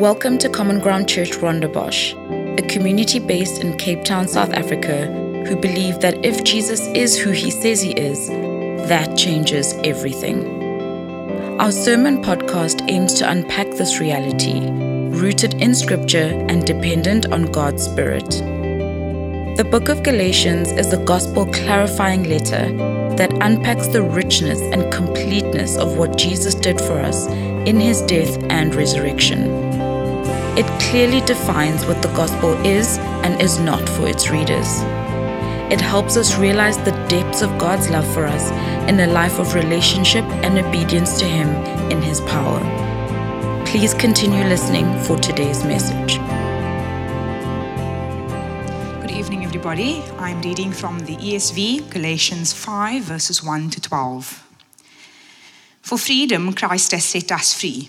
Welcome to Common Ground Church Rondebosch, a community based in Cape Town, South Africa, who believe that if Jesus is who he says he is, that changes everything. Our sermon podcast aims to unpack this reality, rooted in scripture and dependent on God's Spirit. The book of Galatians is a gospel clarifying letter that unpacks the richness and completeness of what Jesus did for us in his death and resurrection. It clearly defines what the gospel is and is not for its readers. It helps us realize the depths of God's love for us in a life of relationship and obedience to Him in His power. Please continue listening for today's message. Good evening, everybody. I'm reading from the ESV, Galatians 5, verses 1 to 12. For freedom, Christ has set us free.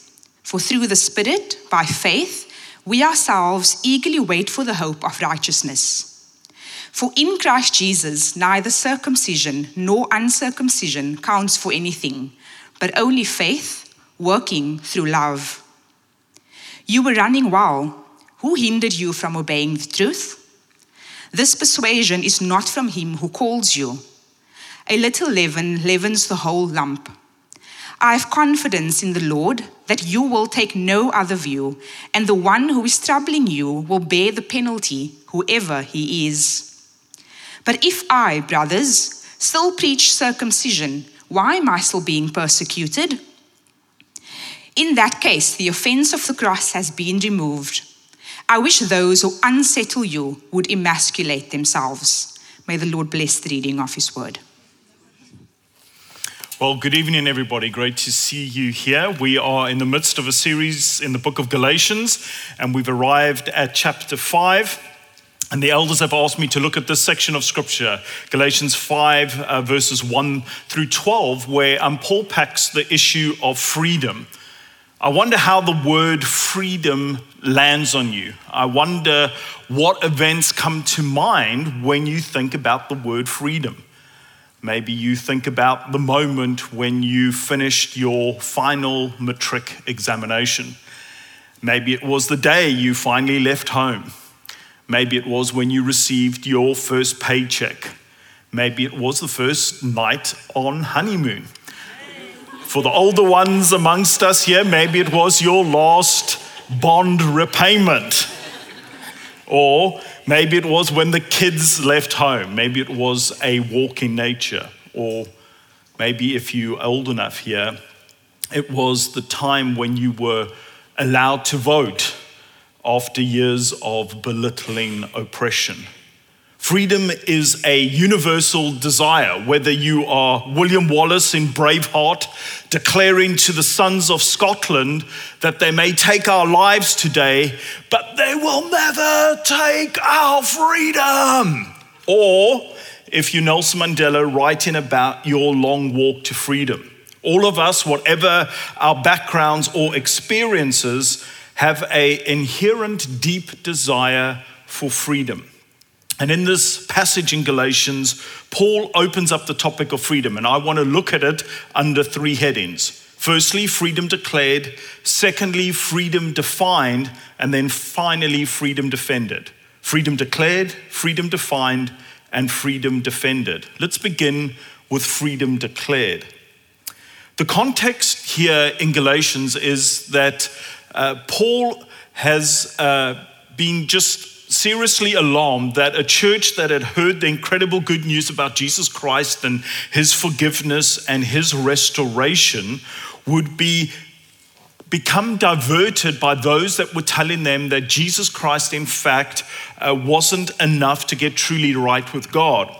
For through the Spirit, by faith, we ourselves eagerly wait for the hope of righteousness. For in Christ Jesus, neither circumcision nor uncircumcision counts for anything, but only faith working through love. You were running well. Who hindered you from obeying the truth? This persuasion is not from him who calls you. A little leaven leavens the whole lump. I have confidence in the Lord that you will take no other view, and the one who is troubling you will bear the penalty, whoever he is. But if I, brothers, still preach circumcision, why am I still being persecuted? In that case, the offense of the cross has been removed. I wish those who unsettle you would emasculate themselves. May the Lord bless the reading of his word. Well, good evening, everybody. Great to see you here. We are in the midst of a series in the book of Galatians, and we've arrived at chapter 5. And the elders have asked me to look at this section of scripture, Galatians 5, uh, verses 1 through 12, where Paul packs the issue of freedom. I wonder how the word freedom lands on you. I wonder what events come to mind when you think about the word freedom. Maybe you think about the moment when you finished your final matric examination. Maybe it was the day you finally left home. Maybe it was when you received your first paycheck. Maybe it was the first night on honeymoon. For the older ones amongst us here, maybe it was your last bond repayment. Or maybe it was when the kids left home. Maybe it was a walk in nature. Or maybe if you're old enough here, it was the time when you were allowed to vote after years of belittling oppression. Freedom is a universal desire, whether you are William Wallace in Braveheart declaring to the sons of Scotland that they may take our lives today, but they will never take our freedom. Or if you Nelson Mandela writing about your long walk to freedom. All of us, whatever our backgrounds or experiences, have an inherent deep desire for freedom. And in this passage in Galatians, Paul opens up the topic of freedom, and I want to look at it under three headings. Firstly, freedom declared. Secondly, freedom defined. And then finally, freedom defended. Freedom declared, freedom defined, and freedom defended. Let's begin with freedom declared. The context here in Galatians is that uh, Paul has uh, been just seriously alarmed that a church that had heard the incredible good news about Jesus Christ and his forgiveness and his restoration would be become diverted by those that were telling them that Jesus Christ, in fact, uh, wasn't enough to get truly right with God.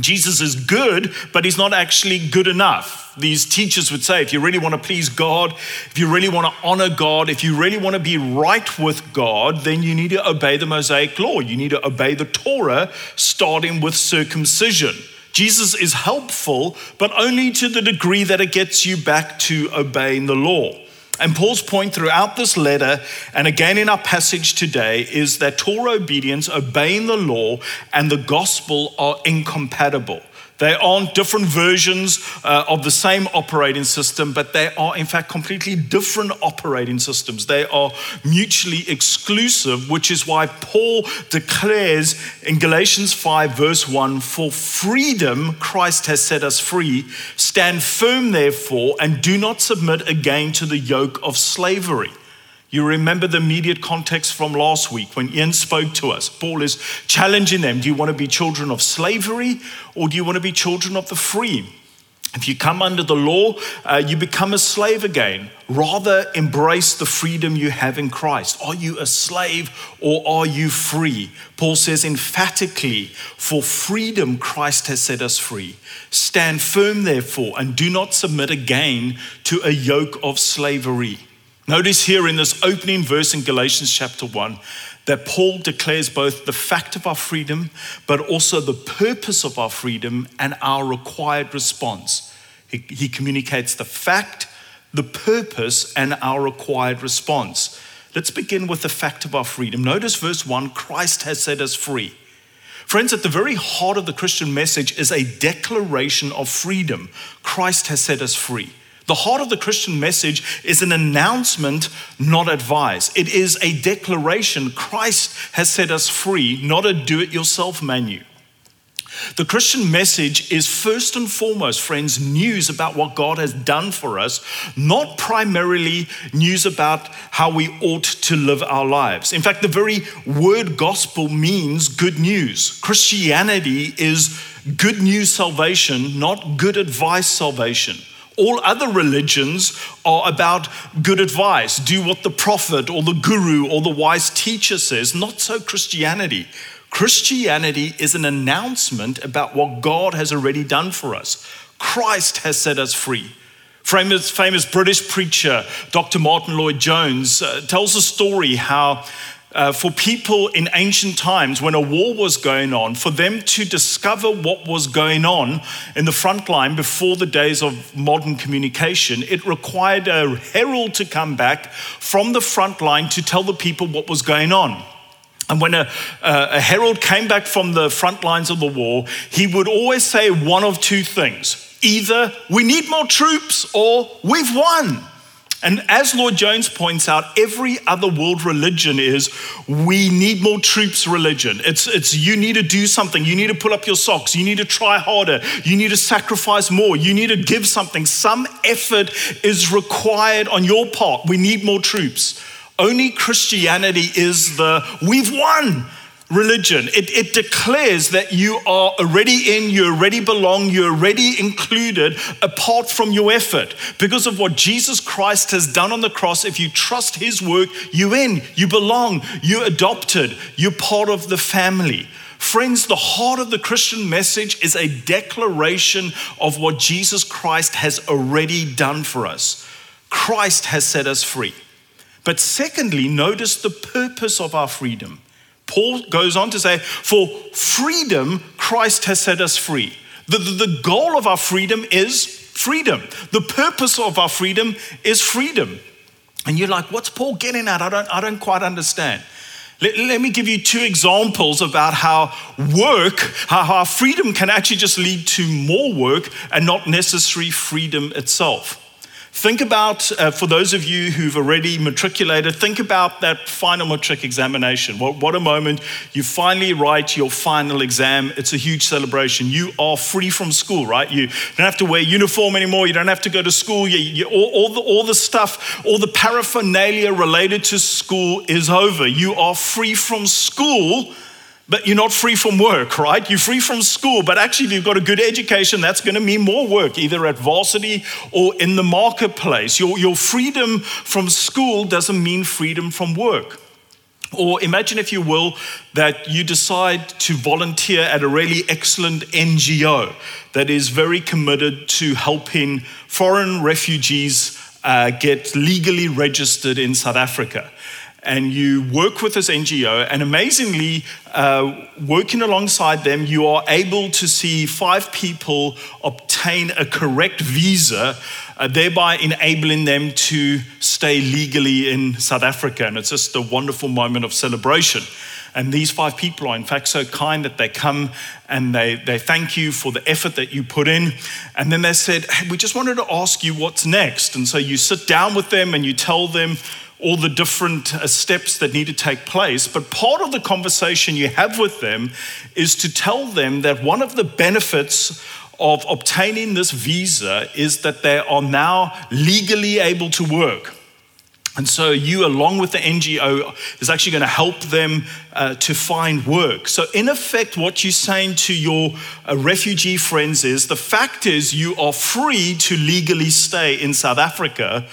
Jesus is good, but he's not actually good enough. These teachers would say if you really want to please God, if you really want to honor God, if you really want to be right with God, then you need to obey the Mosaic law. You need to obey the Torah, starting with circumcision. Jesus is helpful, but only to the degree that it gets you back to obeying the law. And Paul's point throughout this letter, and again in our passage today, is that Torah obedience, obeying the law, and the gospel are incompatible. They aren't different versions uh, of the same operating system, but they are, in fact, completely different operating systems. They are mutually exclusive, which is why Paul declares in Galatians 5, verse 1 For freedom Christ has set us free. Stand firm, therefore, and do not submit again to the yoke of slavery. You remember the immediate context from last week when Ian spoke to us. Paul is challenging them Do you want to be children of slavery or do you want to be children of the free? If you come under the law, uh, you become a slave again. Rather, embrace the freedom you have in Christ. Are you a slave or are you free? Paul says emphatically, For freedom Christ has set us free. Stand firm, therefore, and do not submit again to a yoke of slavery. Notice here in this opening verse in Galatians chapter 1 that Paul declares both the fact of our freedom, but also the purpose of our freedom and our required response. He, he communicates the fact, the purpose, and our required response. Let's begin with the fact of our freedom. Notice verse 1 Christ has set us free. Friends, at the very heart of the Christian message is a declaration of freedom. Christ has set us free. The heart of the Christian message is an announcement, not advice. It is a declaration Christ has set us free, not a do it yourself menu. The Christian message is first and foremost, friends, news about what God has done for us, not primarily news about how we ought to live our lives. In fact, the very word gospel means good news. Christianity is good news salvation, not good advice salvation. All other religions are about good advice. Do what the prophet or the guru or the wise teacher says. Not so Christianity. Christianity is an announcement about what God has already done for us. Christ has set us free. Famous, famous British preacher, Dr. Martyn Lloyd-Jones, uh, tells a story how uh, for people in ancient times when a war was going on, for them to discover what was going on in the front line before the days of modern communication, it required a herald to come back from the front line to tell the people what was going on. And when a, a herald came back from the front lines of the war, he would always say one of two things either we need more troops or we've won. And as Lloyd-Jones points out, every other world religion is we need more troops religion. It's, it's you need to do something. You need to pull up your socks. You need to try harder. You need to sacrifice more. You need to give something. Some effort is required on your part. We need more troops. Only Christianity is the we've won religion. It, it, declares that you are already in, you already belong, you're already included apart from your effort. Because of what Jesus Christ has done on the cross, if you trust his work, you in, you belong, you're adopted, you're part of the family. Friends, the heart of the Christian message is a declaration of what Jesus Christ has already done for us. Christ has set us free. But secondly, notice the purpose of our freedom. Paul goes on to say, For freedom, Christ has set us free. The, the, the, goal of our freedom is freedom. The purpose of our freedom is freedom. And you're like, what's Paul getting at? I don't, I don't quite understand. Let, let me give you two examples about how work, how, how freedom can actually just lead to more work and not necessary freedom itself. Think about, uh, for those of you who've already matriculated, think about that final matric examination. What, what, a moment. You finally write your final exam. It's a huge celebration. You are free from school, right? You don't have to wear uniform anymore. You don't have to go to school. You, you, all, all, the, all the stuff, all the paraphernalia related to school is over. You are free from school but you're not free from work, right? You're free from school, but actually, if you've got a good education, that's going to mean more work, either at varsity or in the marketplace. Your, your freedom from school doesn't mean freedom from work. Or imagine, if you will, that you decide to volunteer at a really excellent NGO that is very committed to helping foreign refugees uh, get legally registered in South Africa and you work with this NGO, and amazingly, uh, working alongside them, you are able to see five people obtain a correct visa, uh, thereby enabling them to stay legally in South Africa. And it's just a wonderful moment of celebration. And these five people are, in fact, so kind that they come and they, they thank you for the effort that you put in. And then they said, hey, We just wanted to ask you what's next. And so you sit down with them and you tell them all the different uh, steps that need to take place. But part of the conversation you have with them is to tell them that one of the benefits of obtaining this visa is that they are now legally able to work. And so, you, along with the NGO, is actually going to help them uh, to find work. So, in effect, what you're saying to your uh, refugee friends is the fact is you are free to legally stay in South Africa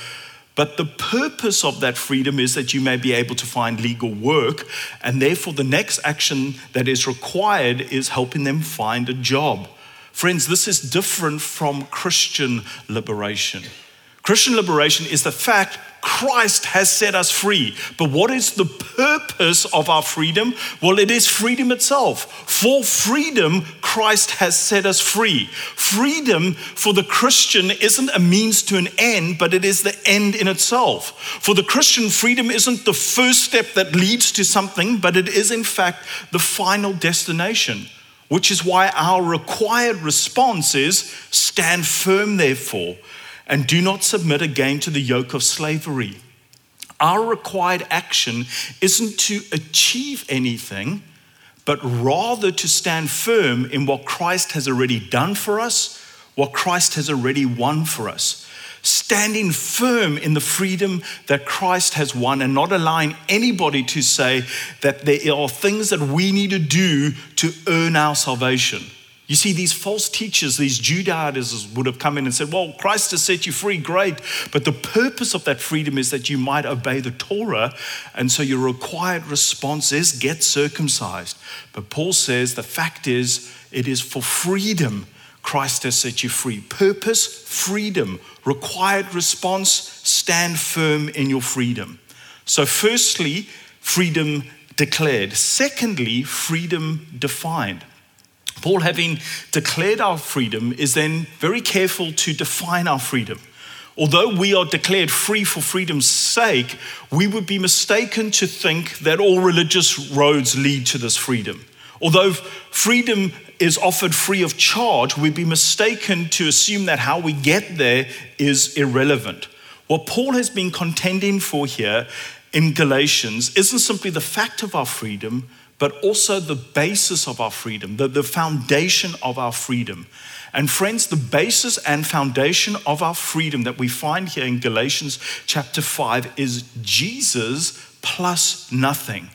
but the purpose of that freedom is that you may be able to find legal work, and therefore the next action that is required is helping them find a job. Friends, this is different from Christian liberation. Christian liberation is the fact Christ has set us free. But what is the purpose of our freedom? Well, it is freedom itself. For freedom, Christ has set us free. Freedom for the Christian isn't a means to an end, but it is the end in itself. For the Christian, freedom isn't the first step that leads to something, but it is, in fact, the final destination. Which is why our required response is stand firm, therefore and do not submit again to the yoke of slavery. Our required action isn't to achieve anything, but rather to stand firm in what Christ has already done for us, what Christ has already won for us. Standing firm in the freedom that Christ has won and not allowing anybody to say that there are things that we need to do to earn our salvation. You see, these false teachers, these Judaizers would have come in and said, Well, Christ has set you free, great. But the purpose of that freedom is that you might obey the Torah. And so your required response is get circumcised. But Paul says the fact is, it is for freedom Christ has set you free. Purpose, freedom. Required response, stand firm in your freedom. So, firstly, freedom declared. Secondly, freedom defined. Paul, having declared our freedom, is then very careful to define our freedom. Although we are declared free for freedom's sake, we would be mistaken to think that all religious roads lead to this freedom. Although freedom is offered free of charge, we'd be mistaken to assume that how we get there is irrelevant. What Paul has been contending for here in Galatians isn't simply the fact of our freedom, but also the basis of our freedom, the, the foundation of our freedom. And friends, the basis and foundation of our freedom that we find here in Galatians chapter 5 is Jesus plus nothing.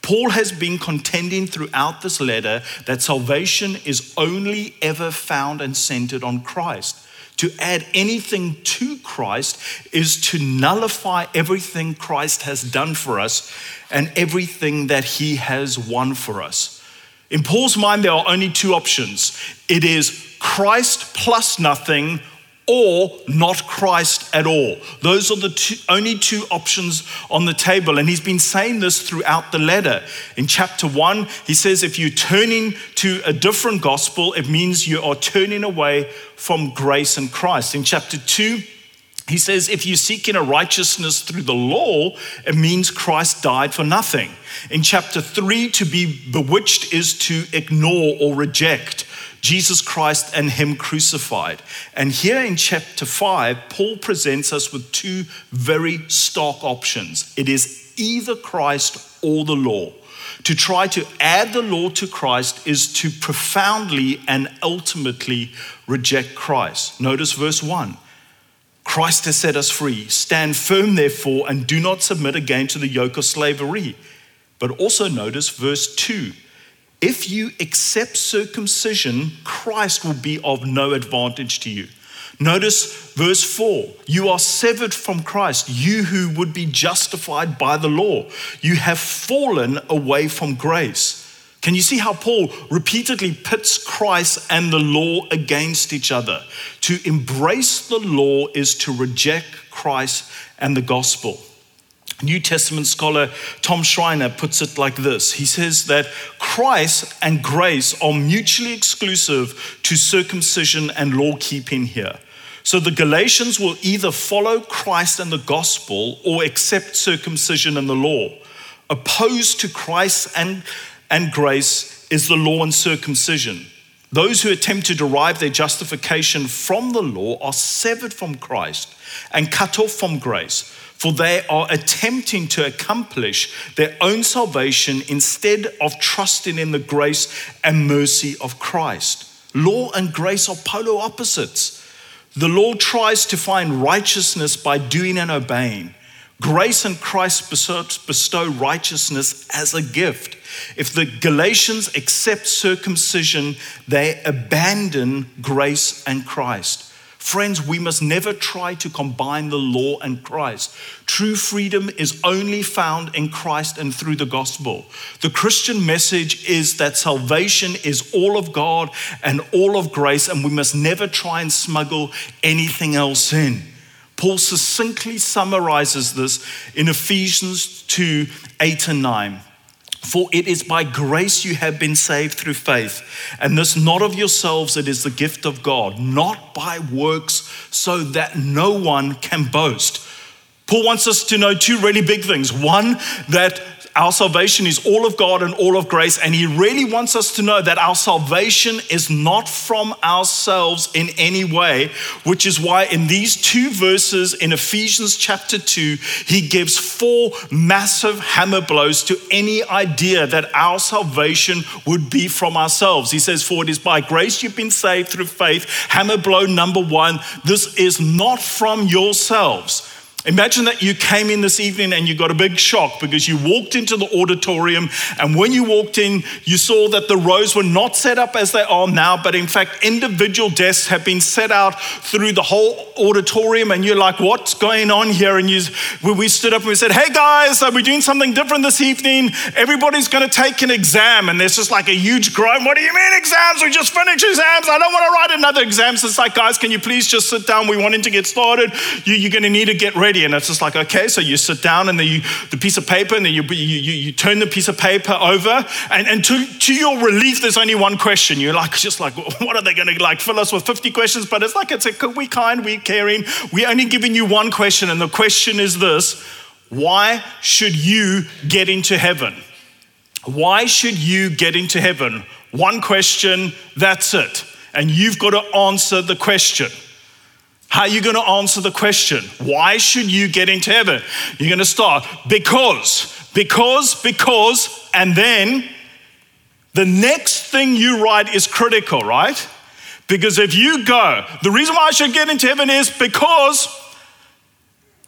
Paul has been contending throughout this letter that salvation is only ever found and centered on Christ. To add anything to Christ is to nullify everything Christ has done for us and everything that he has won for us. In Paul's mind, there are only two options it is Christ plus nothing or not Christ at all. Those are the two, only two options on the table. And he's been saying this throughout the letter. In chapter one, he says, if you're turning to a different gospel, it means you are turning away from grace and Christ. In chapter two, he says, if you seek in a righteousness through the law, it means Christ died for nothing. In chapter three, to be bewitched is to ignore or reject. Jesus Christ and Him crucified. And here in chapter 5, Paul presents us with two very stark options it is either Christ or the law. To try to add the law to Christ is to profoundly and ultimately reject Christ. Notice verse 1. Christ has set us free. Stand firm, therefore, and do not submit again to the yoke of slavery. But also notice verse 2 if you accept circumcision, Christ will be of no advantage to you. Notice verse 4 You are severed from Christ, you who would be justified by the law. You have fallen away from grace. Can you see how Paul repeatedly pits Christ and the law against each other? To embrace the law is to reject Christ and the gospel. New Testament scholar Tom Schreiner puts it like this He says that Christ and grace are mutually exclusive to circumcision and law keeping here. So the Galatians will either follow Christ and the gospel or accept circumcision and the law. Opposed to Christ and, and grace is the law and circumcision. Those who attempt to derive their justification from the law are severed from Christ and cut off from grace for they are attempting to accomplish their own salvation instead of trusting in the grace and mercy of Christ. Law and grace are polar opposites. The law tries to find righteousness by doing and obeying. Grace and Christ bestow righteousness as a gift. If the Galatians accept circumcision, they abandon grace and Christ. Friends, we must never try to combine the law and Christ. True freedom is only found in Christ and through the gospel. The Christian message is that salvation is all of God and all of grace, and we must never try and smuggle anything else in. Paul succinctly summarizes this in Ephesians 2 8 and 9. For it is by grace you have been saved through faith, and this not of yourselves, it is the gift of God, not by works, so that no one can boast. Paul wants us to know two really big things. One, that our salvation is all of God and all of grace. And He really wants us to know that our salvation is not from ourselves in any way, which is why in these two verses in Ephesians chapter 2, He gives four massive hammer blows to any idea that our salvation would be from ourselves. He says, For it is by grace you've been saved through faith. Hammer blow number one, this is not from yourselves. Imagine that you came in this evening and you got a big shock because you walked into the auditorium, and when you walked in, you saw that the rows were not set up as they are now, but in fact, individual desks have been set out through the whole auditorium. And you're like, What's going on here? And you, we stood up and we said, Hey guys, we're we doing something different this evening? Everybody's going to take an exam. And there's just like a huge groan. What do you mean, exams? We just finished exams. I don't want to write another exam. So it's like, Guys, can you please just sit down? We wanted to get started. You, you're going to need to get ready And it's just like, okay, so you sit down and then you, the piece of paper, and then you, you, you turn the piece of paper over. And, and to, to your relief, there's only one question. You're like, just like, what are they going to like fill us with 50 questions? But it's like, it's a, we kind, we caring. We're only giving you one question. And the question is this why should you get into heaven? Why should you get into heaven? One question, that's it. And you've got to answer the question. How are you going to answer the question? Why should you get into heaven? You're going to start because, because, because, and then the next thing you write is critical, right? Because if you go, the reason why I should get into heaven is because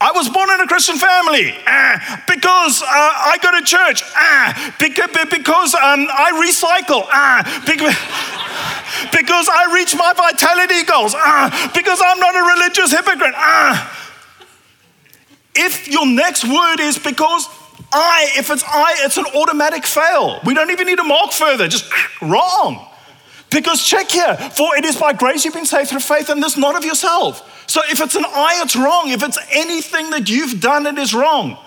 I was born in a Christian family. Ah, because uh, I go to church. Ah, because, because um, I recycle. Ah, because, because I reach my vitality goals. Ah, because I'm not a religious hypocrite. Ah. If your next word is because I, if it's I, it's an automatic fail. We don't even need to mark further, just wrong. Because check here, for it is by grace you've been saved through faith, and this not of yourself. So if it's an I, it's wrong. If it's anything that you've done, it is wrong.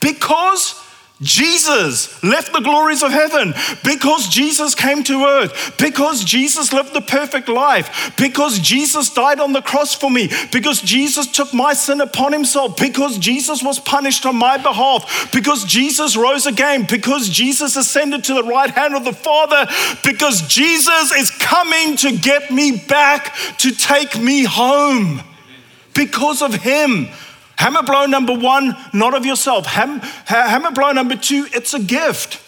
Because Jesus left the glories of heaven because Jesus came to earth, because Jesus lived the perfect life, because Jesus died on the cross for me, because Jesus took my sin upon himself, because Jesus was punished on my behalf, because Jesus rose again, because Jesus ascended to the right hand of the Father, because Jesus is coming to get me back to take me home. Because of him. Hammer blow number one, not of yourself. Ham, hammer blow number two, it's a gift.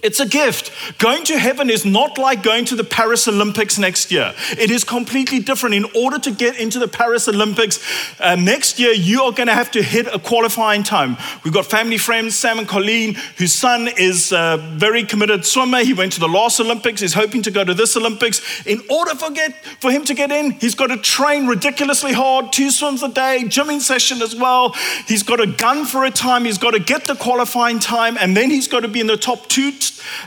It's a gift. Going to heaven is not like going to the Paris Olympics next year. It is completely different. In order to get into the Paris Olympics uh, next year, you are going to have to hit a qualifying time. We've got family friends, Sam and Colleen, whose son is a very committed swimmer. He went to the last Olympics. He's hoping to go to this Olympics. In order for, get, for him to get in, he's got to train ridiculously hard, two swims a day, gymming session as well. He's got a gun for a time. He's got to get the qualifying time, and then he's got to be in the top two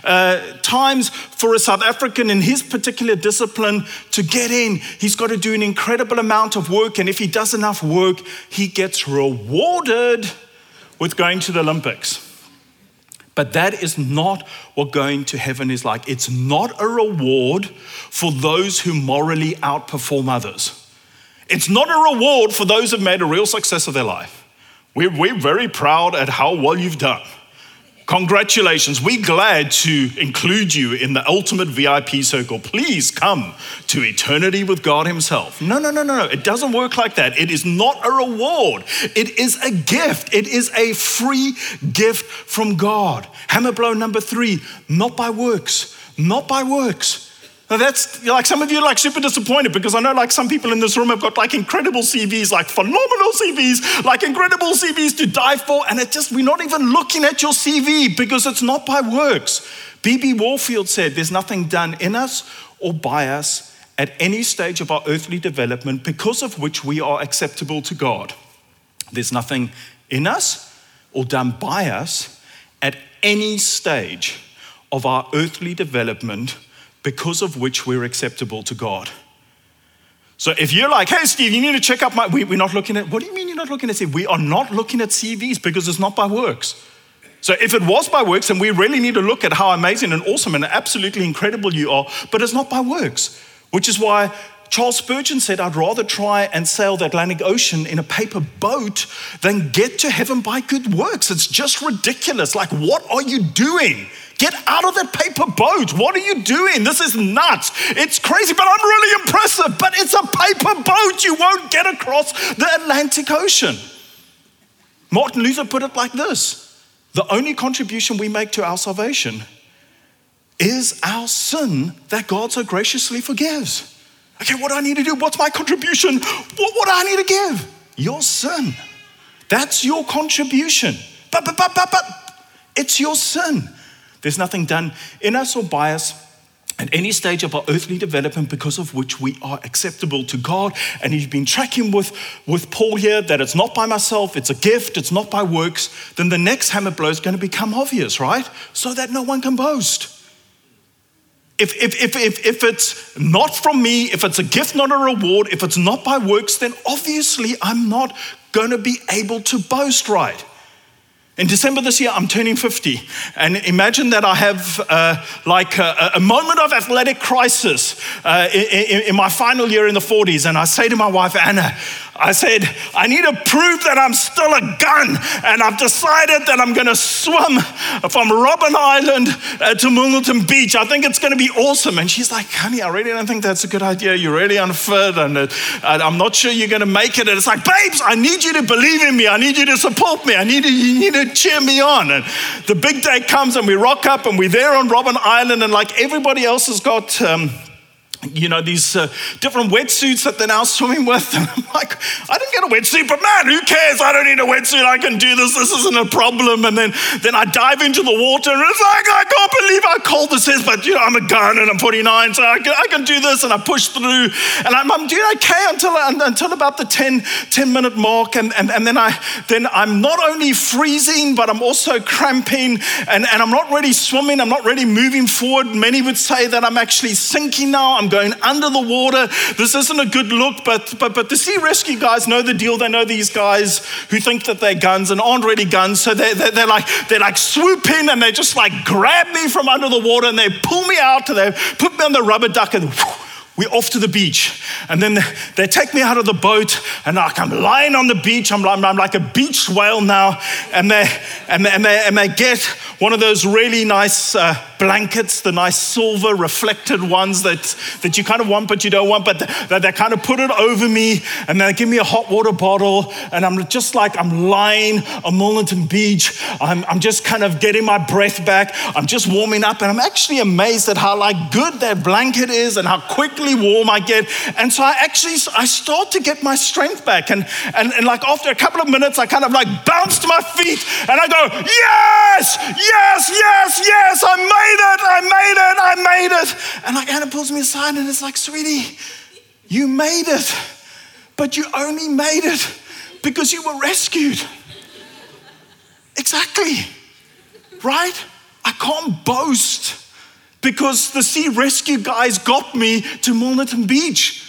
uh, times for a South African in his particular discipline to get in. He's got to do an incredible amount of work, and if he does enough work, he gets rewarded with going to the Olympics. But that is not what going to heaven is like. It's not a reward for those who morally outperform others. It's not a reward for those who've made a real success of their life. We're, we're very proud at how well you've done. Congratulations. We're glad to include you in the ultimate VIP circle. Please come to eternity with God Himself. No, no, no, no, no. It doesn't work like that. It is not a reward, it is a gift. It is a free gift from God. Hammer blow number three not by works, not by works. Now that's like some of you are like super disappointed because I know like some people in this room have got like incredible CVs, like phenomenal CVs, like incredible CVs to die for, and it just we're not even looking at your CV because it's not by works. B.B. Warfield said, "There's nothing done in us or by us at any stage of our earthly development because of which we are acceptable to God. There's nothing in us or done by us at any stage of our earthly development." Because of which we're acceptable to God. So if you're like, hey, Steve, you need to check up my, we, are not looking at, what do you mean you're not looking at CVs? We are not looking at CVs because it's not by works. So if it was by works, then we really need to look at how amazing and awesome and absolutely incredible you are, but it's not by works, which is why Charles Spurgeon said, I'd rather try and sail the Atlantic Ocean in a paper boat than get to heaven by good works. It's just ridiculous. Like, what are you doing? Get out of that paper boat. What are you doing? This is nuts. It's crazy, but I'm really impressive. But it's a paper boat. You won't get across the Atlantic Ocean. Martin Luther put it like this The only contribution we make to our salvation is our sin that God so graciously forgives. Okay, what do I need to do? What's my contribution? What, what do I need to give? Your sin. That's your contribution. But, but, but, but, but, it's your sin. There's nothing done in us or by us at any stage of our earthly development because of which we are acceptable to God. And you've been tracking with, with Paul here that it's not by myself, it's a gift, it's not by works, then the next hammer blow is going to become obvious, right? So that no one can boast. If, if, if, if, if it's not from me, if it's a gift, not a reward, if it's not by works, then obviously I'm not going to be able to boast, right? In December this year, I'm turning 50. And imagine that I have uh, like a, a, moment of athletic crisis uh, in, in, my final year in the 40s. And I say to my wife, Anna, I said, I need to prove that I'm still a gun. And I've decided that I'm going to swim from Robben Island uh, to Milnerton Beach. I think it's going to be awesome. And she's like, honey, I really don't think that's a good idea. You're really unfit. And uh, I'm not sure you're going to make it. And it's like, babes, I need you to believe in me. I need you to support me. I need you, you need to cheer me on. And the big day comes and we rock up and we're there on Robben Island. And like everybody else has got. Um, you know, these uh, different wetsuits that they're now swimming with. And I'm like, I didn't get a wetsuit, but man, who cares? I don't need a wetsuit. I can do this. This isn't a problem. And then, then I dive into the water and it's like, I can't believe how cold this is. But, you know, I'm a gun and I'm 49, so I can, I can do this. And I push through and I'm, I'm doing okay until, until about the 10, 10 minute mark. And, and, and then, I, then I'm not only freezing, but I'm also cramping and, and I'm not really swimming. I'm not really moving forward. Many would say that I'm actually sinking now. I'm going under the water. This isn't a good look, but, but, but the sea rescue guys know the deal. They know these guys who think that they're guns and aren't really guns. So they, they, they're, like, they're like swoop in and they just like grab me from under the water and they pull me out and they put me on the rubber duck and whew, we're off to the beach. And then they take me out of the boat, and I'm lying on the beach. I'm, I'm, I'm like a beach whale now. And they, and, they, and, they, and they get one of those really nice uh, blankets, the nice silver reflected ones that, that you kind of want but you don't want, but that they kind of put it over me and they give me a hot water bottle. And I'm just like, I'm lying on Milnerton Beach. I'm, I'm just kind of getting my breath back. I'm just warming up. And I'm actually amazed at how like good that blanket is and how warm I get. And so I actually, I start to get my strength back. And, and, and like after a couple of minutes, I kind of like bounce to my feet and I go, yes, yes, yes, yes, I made it, I made it, I made it. And like Anna pulls me aside and it's like, sweetie, you made it, but you only made it because you were rescued. Exactly, right? I can't boast because the sea rescue guys got me to Milnerton Beach.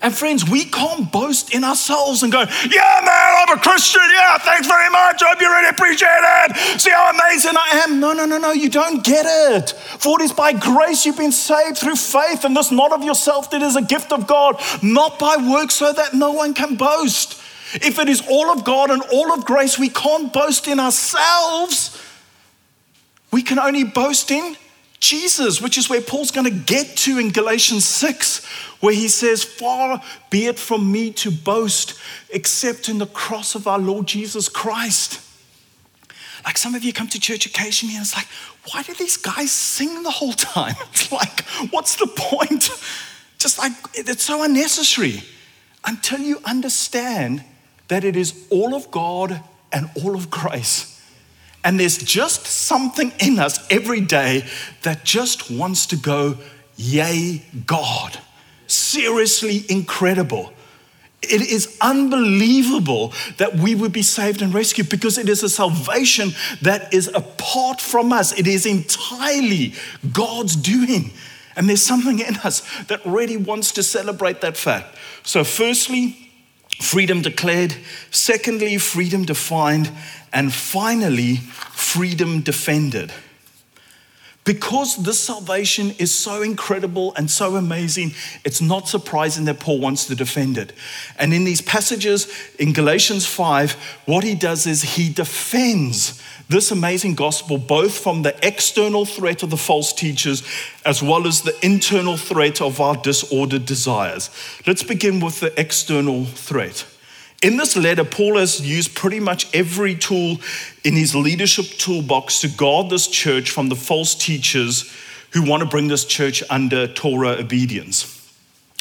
And friends, we can't boast in ourselves and go, yeah, man, I'm a Christian. Yeah, thanks very much. I hope you really appreciate it. See how amazing I am. No, no, no, no, you don't get it. For it is by grace you've been saved through faith, and this not of yourself, it is a gift of God, not by works, so that no one can boast. If it is all of God and all of grace, we can't boast in ourselves. We can only boast in Jesus, which is where Paul's going to get to in Galatians 6, where he says, Far be it from me to boast except in the cross of our Lord Jesus Christ. Like some of you come to church occasionally and it's like, why do these guys sing the whole time? It's like, what's the point? Just like, it's so unnecessary until you understand that it is all of God and all of grace. And there's just something in us every day that just wants to go, Yay, God. Seriously incredible. It is unbelievable that we would be saved and rescued because it is a salvation that is apart from us. It is entirely God's doing. And there's something in us that really wants to celebrate that fact. So, firstly, freedom declared. Secondly, freedom defined. And finally, freedom defended. Because this salvation is so incredible and so amazing, it's not surprising that Paul wants to defend it. And in these passages in Galatians 5, what he does is he defends this amazing gospel both from the external threat of the false teachers as well as the internal threat of our disordered desires. Let's begin with the external threat. In this letter, Paul has used pretty much every tool in his leadership toolbox to guard this church from the false teachers who want to bring this church under Torah obedience.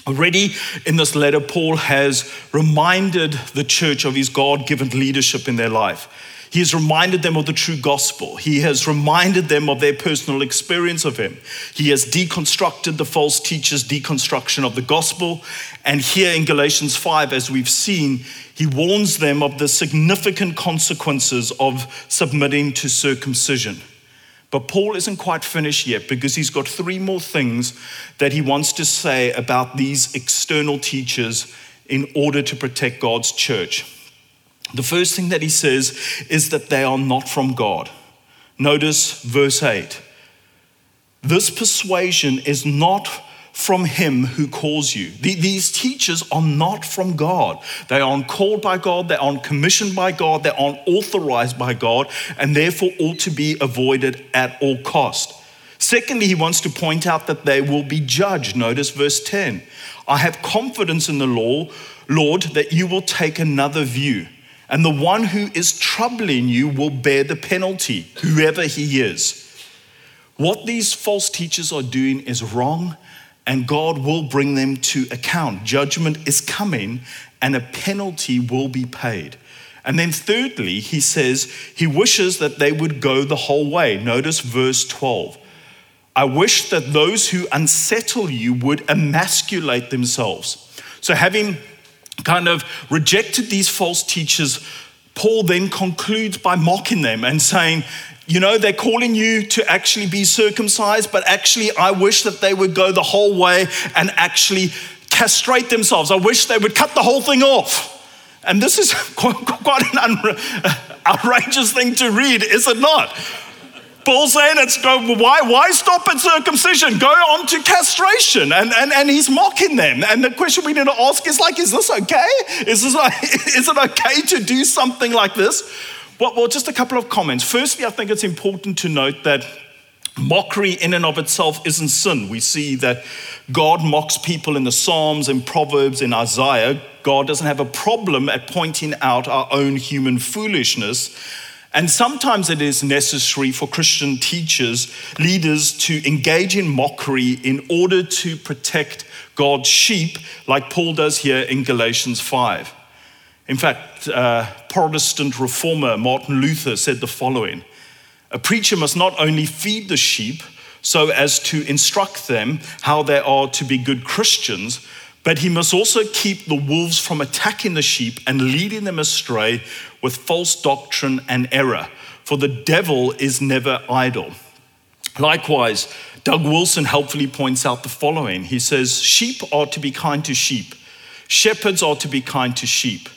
Already in this letter, Paul has reminded the church of his God given leadership in their life. He has reminded them of the true gospel. He has reminded them of their personal experience of Him. He has deconstructed the false teachers' deconstruction of the gospel. And here in Galatians 5, as we've seen, he warns them of the significant consequences of submitting to circumcision. But Paul isn't quite finished yet because he's got three more things that he wants to say about these external teachers in order to protect God's church. The first thing that he says is that they are not from God. Notice verse 8. This persuasion is not from him who calls you. These teachers are not from God. They aren't called by God, they aren't commissioned by God, they aren't authorized by God, and therefore ought to be avoided at all cost. Secondly, he wants to point out that they will be judged. Notice verse 10. I have confidence in the law, Lord, that you will take another view and the one who is troubling you will bear the penalty, whoever he is. What these false teachers are doing is wrong, and God will bring them to account. Judgment is coming, and a penalty will be paid. And then, thirdly, he says he wishes that they would go the whole way. Notice verse 12. I wish that those who unsettle you would emasculate themselves. So, having kind of rejected these false teachers, Paul then concludes by mocking them and saying, you know, they're calling you to actually be circumcised, but actually, I wish that they would go the whole way and actually castrate themselves. I wish they would cut the whole thing off. And this is quite an outrageous thing to read, is it not? Paul's saying it's why, why stop at circumcision? Go on to castration. And, and, and he's mocking them. And the question we need to ask is like, is this okay? Is, this, like, is it okay to do something like this? Well, well, just a couple of comments. Firstly, I think it's important to note that mockery in and of itself isn't sin. We see that God mocks people in the Psalms, in Proverbs, in Isaiah. God doesn't have a problem at pointing out our own human foolishness. And sometimes it is necessary for Christian teachers, leaders, to engage in mockery in order to protect God's sheep, like Paul does here in Galatians 5. In fact, uh, Protestant reformer Martin Luther said the following A preacher must not only feed the sheep so as to instruct them how they are to be good Christians, but he must also keep the wolves from attacking the sheep and leading them astray with false doctrine and error, for the devil is never idle. Likewise, Doug Wilson helpfully points out the following He says, Sheep are to be kind to sheep, shepherds are to be kind to sheep.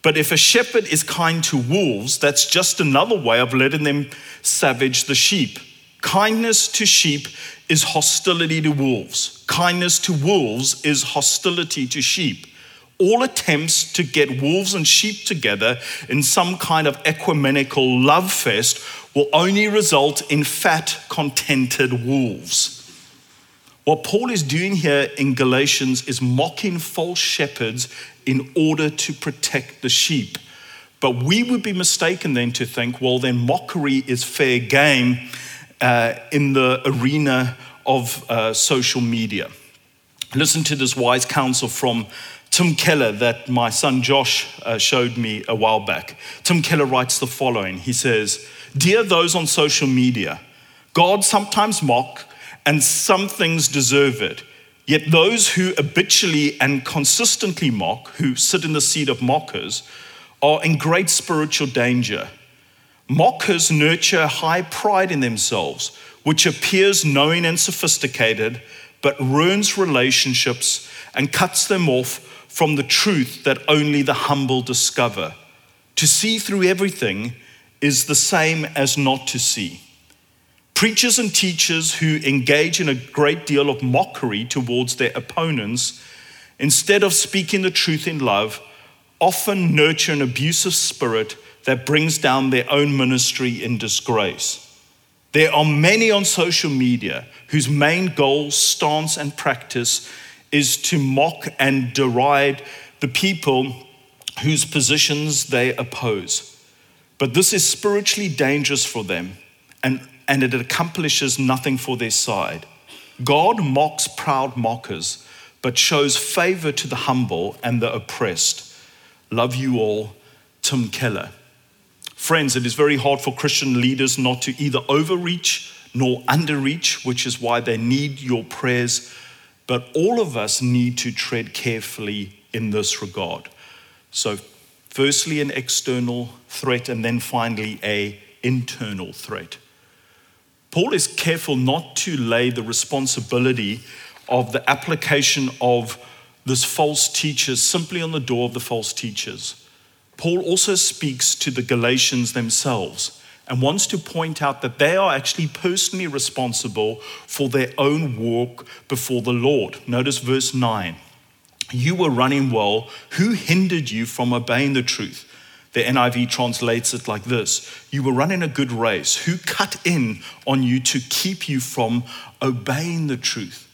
But if a shepherd is kind to wolves, that's just another way of letting them savage the sheep. Kindness to sheep is hostility to wolves. Kindness to wolves is hostility to sheep. All attempts to get wolves and sheep together in some kind of ecumenical love fest will only result in fat, contented wolves. What Paul is doing here in Galatians is mocking false shepherds in order to protect the sheep. But we would be mistaken then to think, well, then mockery is fair game uh, in the arena of uh, social media. Listen to this wise counsel from Tim Keller that my son Josh uh, showed me a while back. Tim Keller writes the following He says, Dear those on social media, God sometimes mock and some things deserve it. Yet those who habitually and consistently mock, who sit in the seat of mockers, are in great spiritual danger. Mockers nurture high pride in themselves, which appears knowing and sophisticated, but ruins relationships and cuts them off from the truth that only the humble discover. To see through everything is the same as not to see. Preachers and teachers who engage in a great deal of mockery towards their opponents, instead of speaking the truth in love, often nurture an abusive spirit that brings down their own ministry in disgrace. There are many on social media whose main goal, stance, and practice is to mock and deride the people whose positions they oppose. But this is spiritually dangerous for them and and it accomplishes nothing for their side. God mocks proud mockers, but shows favor to the humble and the oppressed. Love you all, Tim Keller. Friends, it is very hard for Christian leaders not to either overreach nor underreach, which is why they need your prayers. But all of us need to tread carefully in this regard. So, firstly, an external threat, and then finally, a internal threat. Paul is careful not to lay the responsibility of the application of this false teachers simply on the door of the false teachers. Paul also speaks to the Galatians themselves and wants to point out that they are actually personally responsible for their own walk before the Lord. Notice verse 9. You were running well. Who hindered you from obeying the truth? The NIV translates it like this You were running a good race. Who cut in on you to keep you from obeying the truth?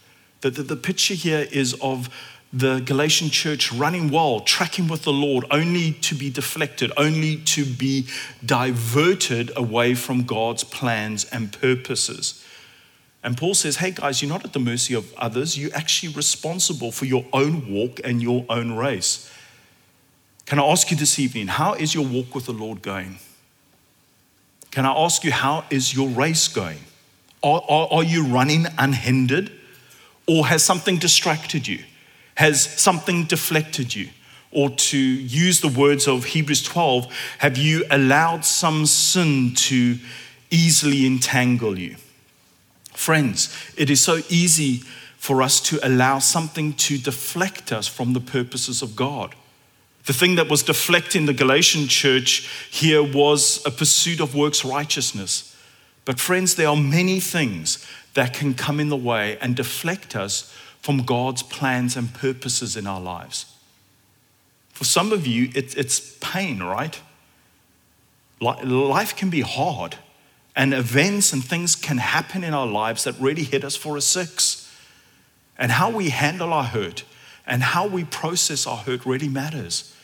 The, the, the picture here is of the Galatian church running well, tracking with the Lord, only to be deflected, only to be diverted away from God's plans and purposes. And Paul says, hey guys, you're not at the mercy of others. You're actually responsible for your own walk and your own race. Can I ask you this evening, how is your walk with the Lord going? Can I ask you, how is your race going? Are, are, are, you running unhindered? Or has something distracted you? Has something deflected you? Or to use the words of Hebrews 12, have you allowed some sin to easily entangle you? Friends, it is so easy for us to allow something to deflect us from the purposes of God. The thing that was deflecting the Galatian church here was a pursuit of works righteousness. But, friends, there are many things that can come in the way and deflect us from God's plans and purposes in our lives. For some of you, it, it's pain, right? Life can be hard, and events and things can happen in our lives that really hit us for a six. And how we handle our hurt and how we process our hurt really matters.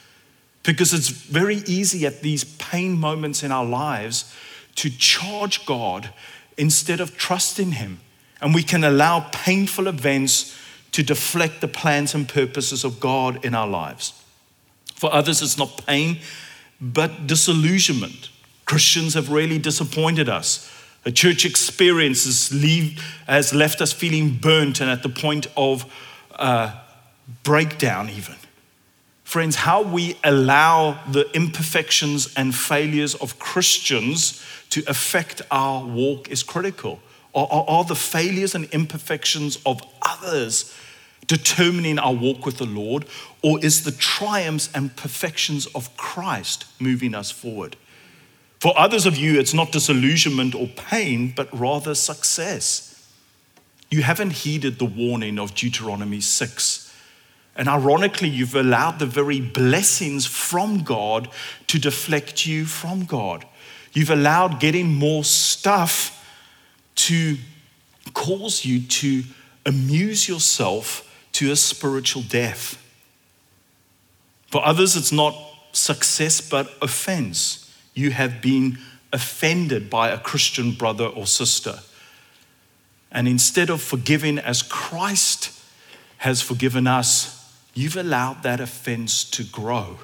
Because it's very easy at these pain moments in our lives to charge God instead of trusting Him. And we can allow painful events to deflect the plans and purposes of God in our lives. For others, it's not pain, but disillusionment. Christians have really disappointed us. A church experience has, left us feeling burnt and at the point of uh, breakdown, even. Friends, how we allow the imperfections and failures of Christians to affect our walk is critical. Are the failures and imperfections of others determining our walk with the Lord, or is the triumphs and perfections of Christ moving us forward? For others of you, it's not disillusionment or pain, but rather success. You haven't heeded the warning of Deuteronomy 6. And ironically, you've allowed the very blessings from God to deflect you from God. You've allowed getting more stuff to cause you to amuse yourself to a spiritual death. For others, it's not success but offense. You have been offended by a Christian brother or sister. And instead of forgiving as Christ has forgiven us, you've allowed that offense to grow.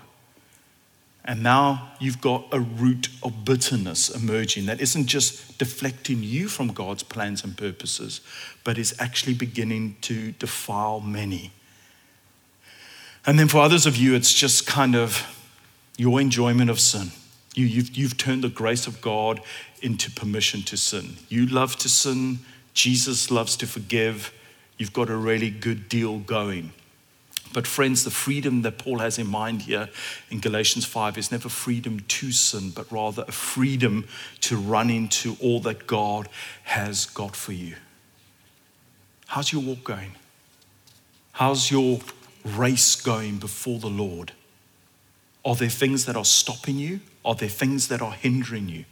And now you've got a root of bitterness emerging that isn't just deflecting you from God's plans and purposes, but is actually beginning to defile many. And then for others of you, it's just kind of your enjoyment of sin. You, you've, you've turned the grace of God into permission to sin. You love to sin, Jesus loves to forgive. You've got a really good deal going. But, friends, the freedom that Paul has in mind here in Galatians 5 is never freedom to sin, but rather a freedom to run into all that God has got for you. How's your walk going? How's your race going before the Lord? Are there things that are stopping you? Are there things that are hindering you?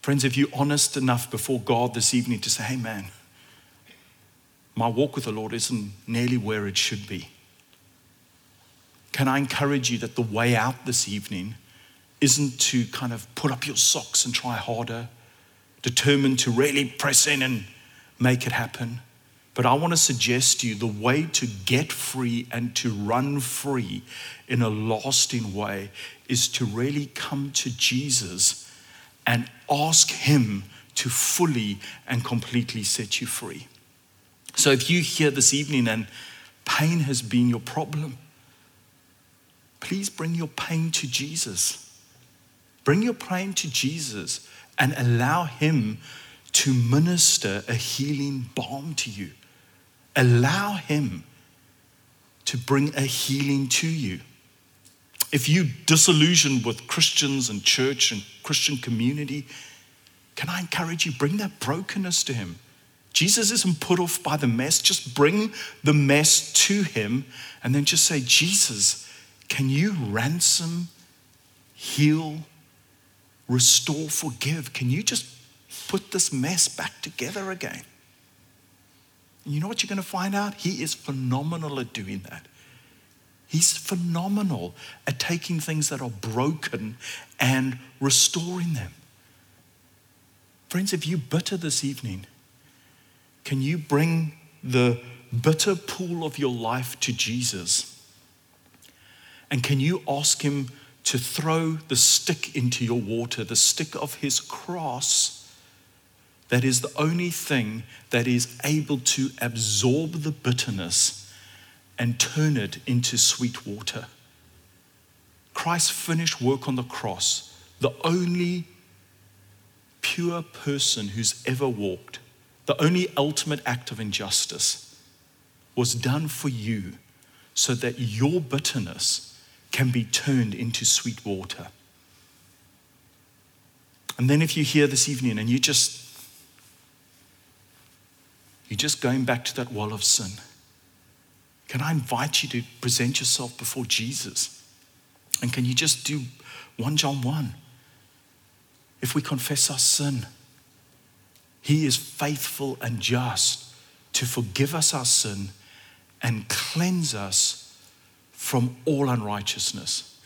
Friends, if you're honest enough before God this evening to say, hey, man, my walk with the Lord isn't nearly where it should be. Can I encourage you that the way out this evening isn't to kind of put up your socks and try harder, determined to really press in and make it happen? But I want to suggest to you the way to get free and to run free in a lasting way is to really come to Jesus and ask Him to fully and completely set you free. So if you here this evening and pain has been your problem, please bring your pain to Jesus. Bring your pain to Jesus and allow Him to minister a healing balm to you. Allow Him to bring a healing to you. If you disillusioned with Christians and church and Christian community, can I encourage you, bring that brokenness to Him. Jesus isn't put off by the mess. Just bring the mess to him and then just say, Jesus, can you ransom, heal, restore, forgive? Can you just put this mess back together again? you know what you're going to find out? He is phenomenal at doing that. He's phenomenal at taking things that are broken and restoring them. Friends, if you're bitter this evening, can you bring the bitter pool of your life to Jesus? And can you ask Him to throw the stick into your water, the stick of His cross? That is the only thing that is able to absorb the bitterness and turn it into sweet water. Christ's finished work on the cross, the only pure person who's ever walked, the only ultimate act of injustice was done for you so that your bitterness can be turned into sweet water. And then if you're here this evening and you just you're just going back to that wall of sin, can I invite you to present yourself before Jesus? And can you just do 1 John 1? if we confess our sin, He is faithful and just to forgive us our sin and cleanse us from all unrighteousness.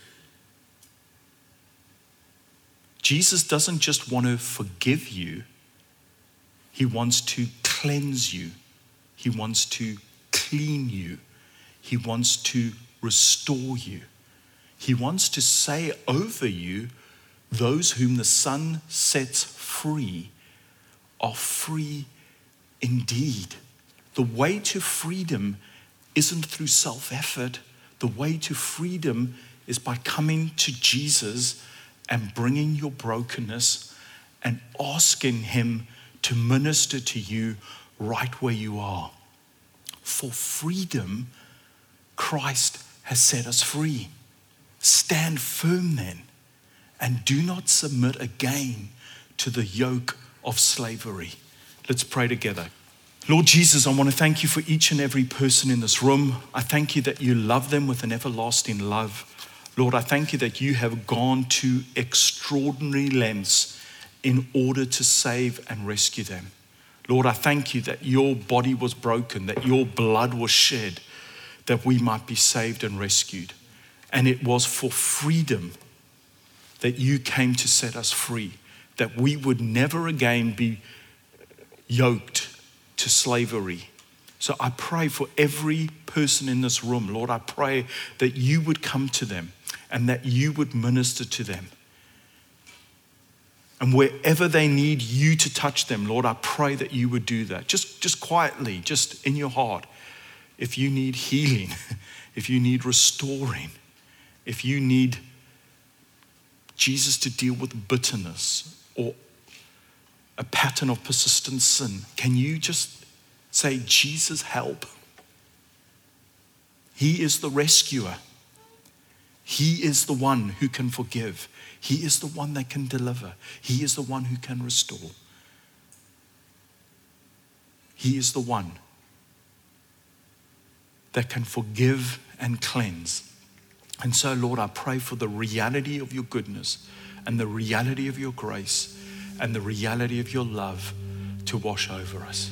Jesus doesn't just want to forgive you, He wants to cleanse you, He wants to clean you, He wants to restore you. He wants to say over you, those whom the Son sets free are free indeed. The way to freedom isn't through self effort. The way to freedom is by coming to Jesus and bringing your brokenness and asking Him to minister to you right where you are. For freedom, Christ has set us free. Stand firm then, and do not submit again to the yoke of slavery. Let's pray together. Lord Jesus, I want to thank you for each and every person in this room. I thank you that you love them with an everlasting love. Lord, I thank you that you have gone to extraordinary lengths in order to save and rescue them. Lord, I thank you that your body was broken, that your blood was shed, that we might be saved and rescued. And it was for freedom that you came to set us free, that we would never again be yoked to slavery. So I pray for every person in this room, Lord, I pray that you would come to them and that you would minister to them. And wherever they need you to touch them, Lord, I pray that you would do that. Just, just quietly, just in your heart. If you need healing, if you need restoring, if you need Jesus to deal with bitterness or a pattern of persistent sin, can you just say, Jesus, help? He is the rescuer. He is the one who can forgive. He is the one that can deliver. He is the one who can restore. He is the one that can forgive and cleanse. And so, Lord, I pray for the reality of your goodness and the reality of your grace and the reality of your love to wash over us.